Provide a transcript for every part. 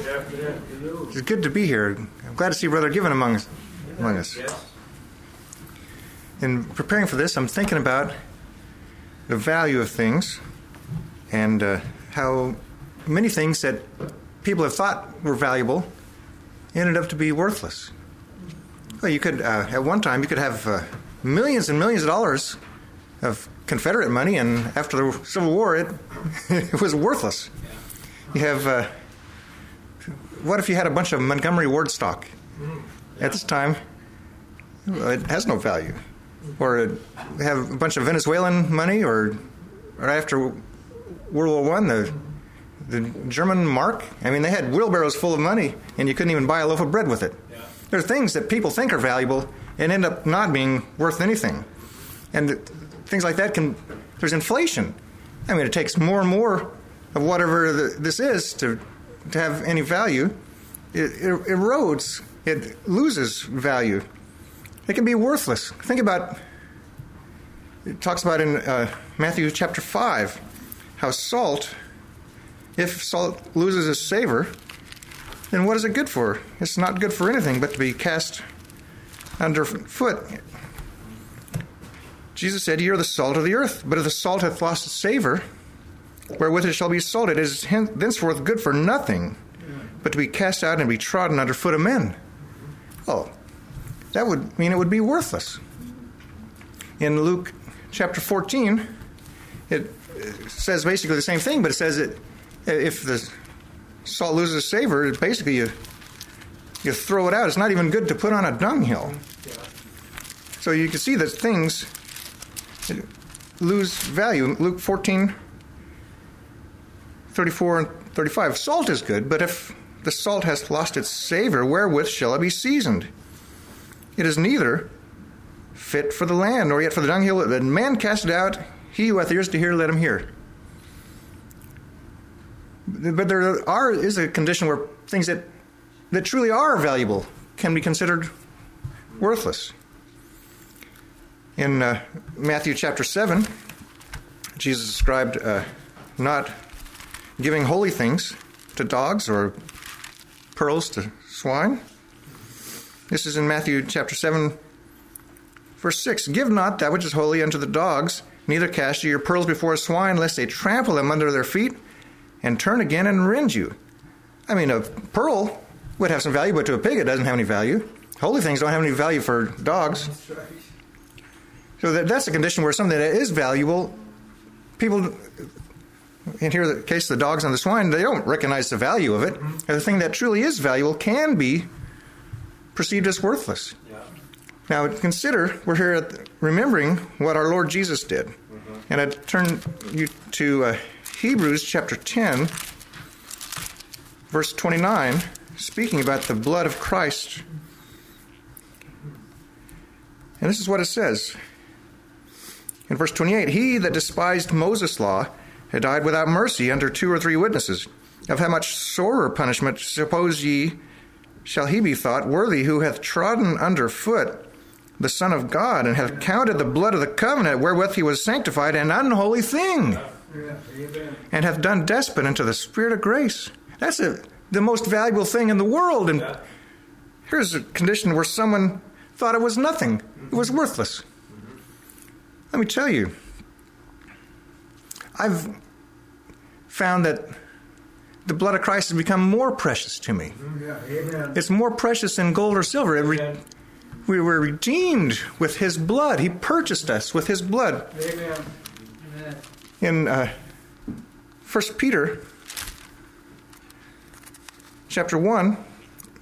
It's good to be here. I'm glad to see Brother Given among us. Among us. In preparing for this, I'm thinking about the value of things and uh, how many things that people have thought were valuable ended up to be worthless. Well, you could, uh, at one time, you could have uh, millions and millions of dollars of Confederate money, and after the Civil War, it, it was worthless. You have, uh, what if you had a bunch of Montgomery Ward stock? Mm-hmm. At this time, it has no value. Or have a bunch of Venezuelan money, or, or after World War One, the the German mark. I mean, they had wheelbarrows full of money, and you couldn't even buy a loaf of bread with it. Yeah. There are things that people think are valuable and end up not being worth anything, and things like that can. There's inflation. I mean, it takes more and more of whatever the, this is to to have any value. It, it erodes. It loses value. It can be worthless. Think about. It talks about in uh, Matthew chapter five how salt if salt loses its savor, then what is it good for? It's not good for anything but to be cast underfoot. Jesus said, Ye are the salt of the earth, but if the salt hath lost its savor, wherewith it shall be salted, it is thenceforth good for nothing, but to be cast out and be trodden under foot of men. Oh, that would mean it would be worthless. In Luke chapter 14, it says basically the same thing, but it says it if the salt loses savor, basically you you throw it out. It's not even good to put on a dunghill. So you can see that things lose value. Luke 14, 34 and 35. Salt is good, but if the salt has lost its savor, wherewith shall it be seasoned? It is neither fit for the land, nor yet for the dunghill. That man cast it out. He who hath ears to hear, let him hear but there are is a condition where things that that truly are valuable can be considered worthless. In uh, Matthew chapter seven, Jesus described uh, not giving holy things to dogs or pearls to swine. This is in Matthew chapter 7, verse 6. Give not that which is holy unto the dogs, neither cast ye your pearls before swine, lest they trample them under their feet and turn again and rend you. I mean, a pearl would have some value, but to a pig it doesn't have any value. Holy things don't have any value for dogs. So that, that's a condition where something that is valuable, people, in here the case of the dogs and the swine, they don't recognize the value of it. And the thing that truly is valuable can be perceived as worthless. Yeah. Now consider, we're here at, remembering what our Lord Jesus did. Mm-hmm. And I turn you to uh, Hebrews chapter 10, verse 29, speaking about the blood of Christ. And this is what it says. In verse 28, He that despised Moses' law had died without mercy under two or three witnesses. Of how much sorer punishment, suppose ye, shall he be thought worthy who hath trodden under foot the Son of God, and hath counted the blood of the covenant wherewith he was sanctified an unholy thing? and hath done despot unto the Spirit of grace. That's a, the most valuable thing in the world. And here's a condition where someone thought it was nothing, it was worthless. Let me tell you, I've found that the blood of Christ has become more precious to me. Yeah, it's more precious than gold or silver. Re- we were redeemed with His blood. He purchased us with His blood. Amen in uh, 1 Peter chapter 1,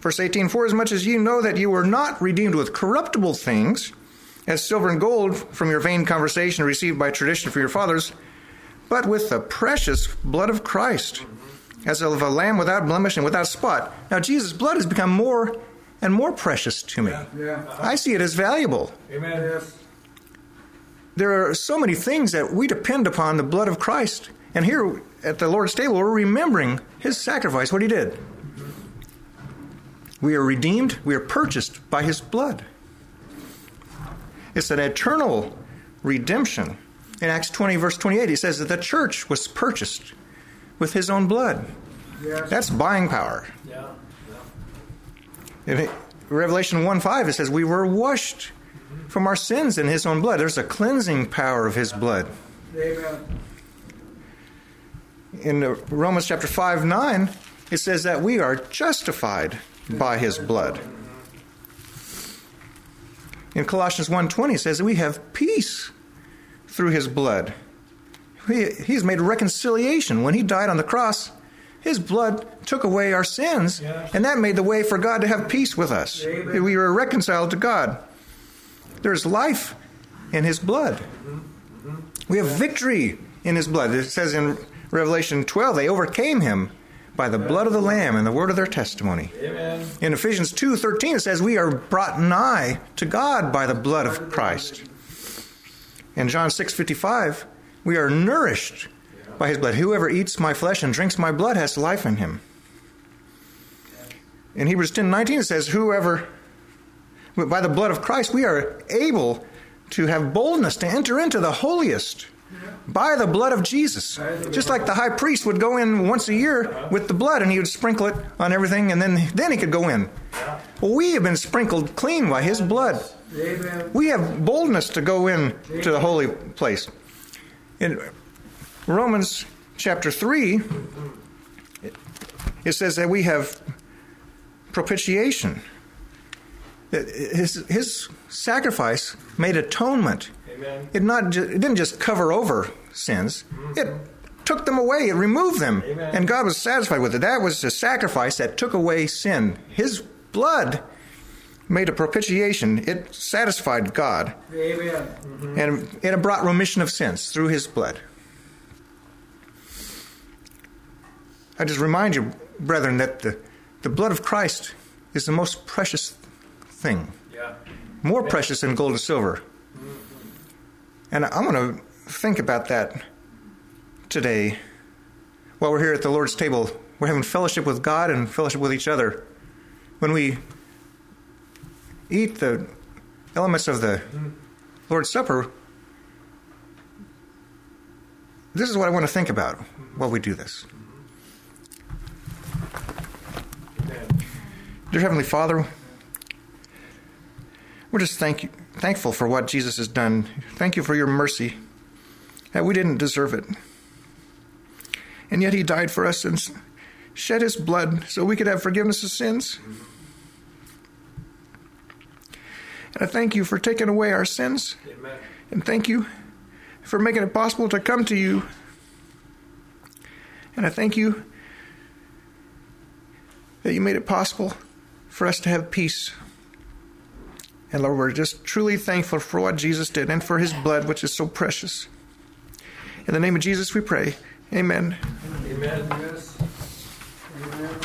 verse 18 For as much as you know that you were not redeemed with corruptible things, as silver and gold from your vain conversation received by tradition from your fathers, but with the precious blood of Christ, as of a lamb without blemish and without spot. Now, Jesus' blood has become more and more precious to me. Yeah, yeah. I see it as valuable. Amen. Yes there are so many things that we depend upon the blood of Christ. And here at the Lord's table, we're remembering his sacrifice, what he did. We are redeemed, we are purchased by his blood. It's an eternal redemption. In Acts 20, verse 28, he says that the church was purchased with his own blood. Yes. That's buying power. Yeah. Yeah. In Revelation 1 5, it says, We were washed from our sins in his own blood. There's a cleansing power of his blood. Amen. In uh, Romans chapter 5 9, it says that we are justified by his blood. In Colossians 1:20 it says that we have peace through his blood. He, he's made reconciliation. When he died on the cross, his blood took away our sins, Yes. and that made the way for God to have peace with us. Amen. We were reconciled to God. There's life in his blood. Mm-hmm. We have victory in his blood. It says in Revelation 12, they overcame him by the blood of the Lamb and the word of their testimony. Amen. In Ephesians 2:13 it says we are brought nigh to God by the blood of Christ. In John 6:55 we are nourished by his blood. Whoever eats my flesh and drinks my blood has life in him. In Hebrews 10:19 it says whoever by the blood of Christ we are able to have boldness to enter into the holiest by the blood of Jesus. Just like the high priest would go in once a year with the blood and he would sprinkle it on everything and then then he could go in. Well, we have been sprinkled clean by his blood. Amen. We have boldness to go in to the holy place. In Romans chapter 3 it says that we have propitiation. His, his sacrifice made atonement. Amen. It not it didn't just cover over sins. Mm-hmm. It took them away. It removed them, Amen. and God was satisfied with it. That was a sacrifice that took away sin. His blood made a propitiation. It satisfied God, Amen. Mm-hmm. and it brought remission of sins through His blood. I just remind you, brethren, that the, the blood of Christ is the most precious thing Yeah. more precious than gold and silver. Mm-hmm. And I want to think about that today while we're here at the Lord's table. We're having fellowship with God and fellowship with each other. When we eat the elements of the Lord's Supper, this is what I want to think about while we do this. Dear Heavenly Father, we're just thank you, thankful for what Jesus has done. Thank you for your mercy. That we didn't deserve it. And yet he died for us and shed his blood so we could have forgiveness of sins. And I thank you for taking away our sins. Amen. And thank you for making it possible to come to you. And I thank you that you made it possible for us to have peace. And Lord, we're just truly thankful for what Jesus did and for his blood, which is so precious. In the name of Jesus, we pray. Amen. Amen. Yes. Amen.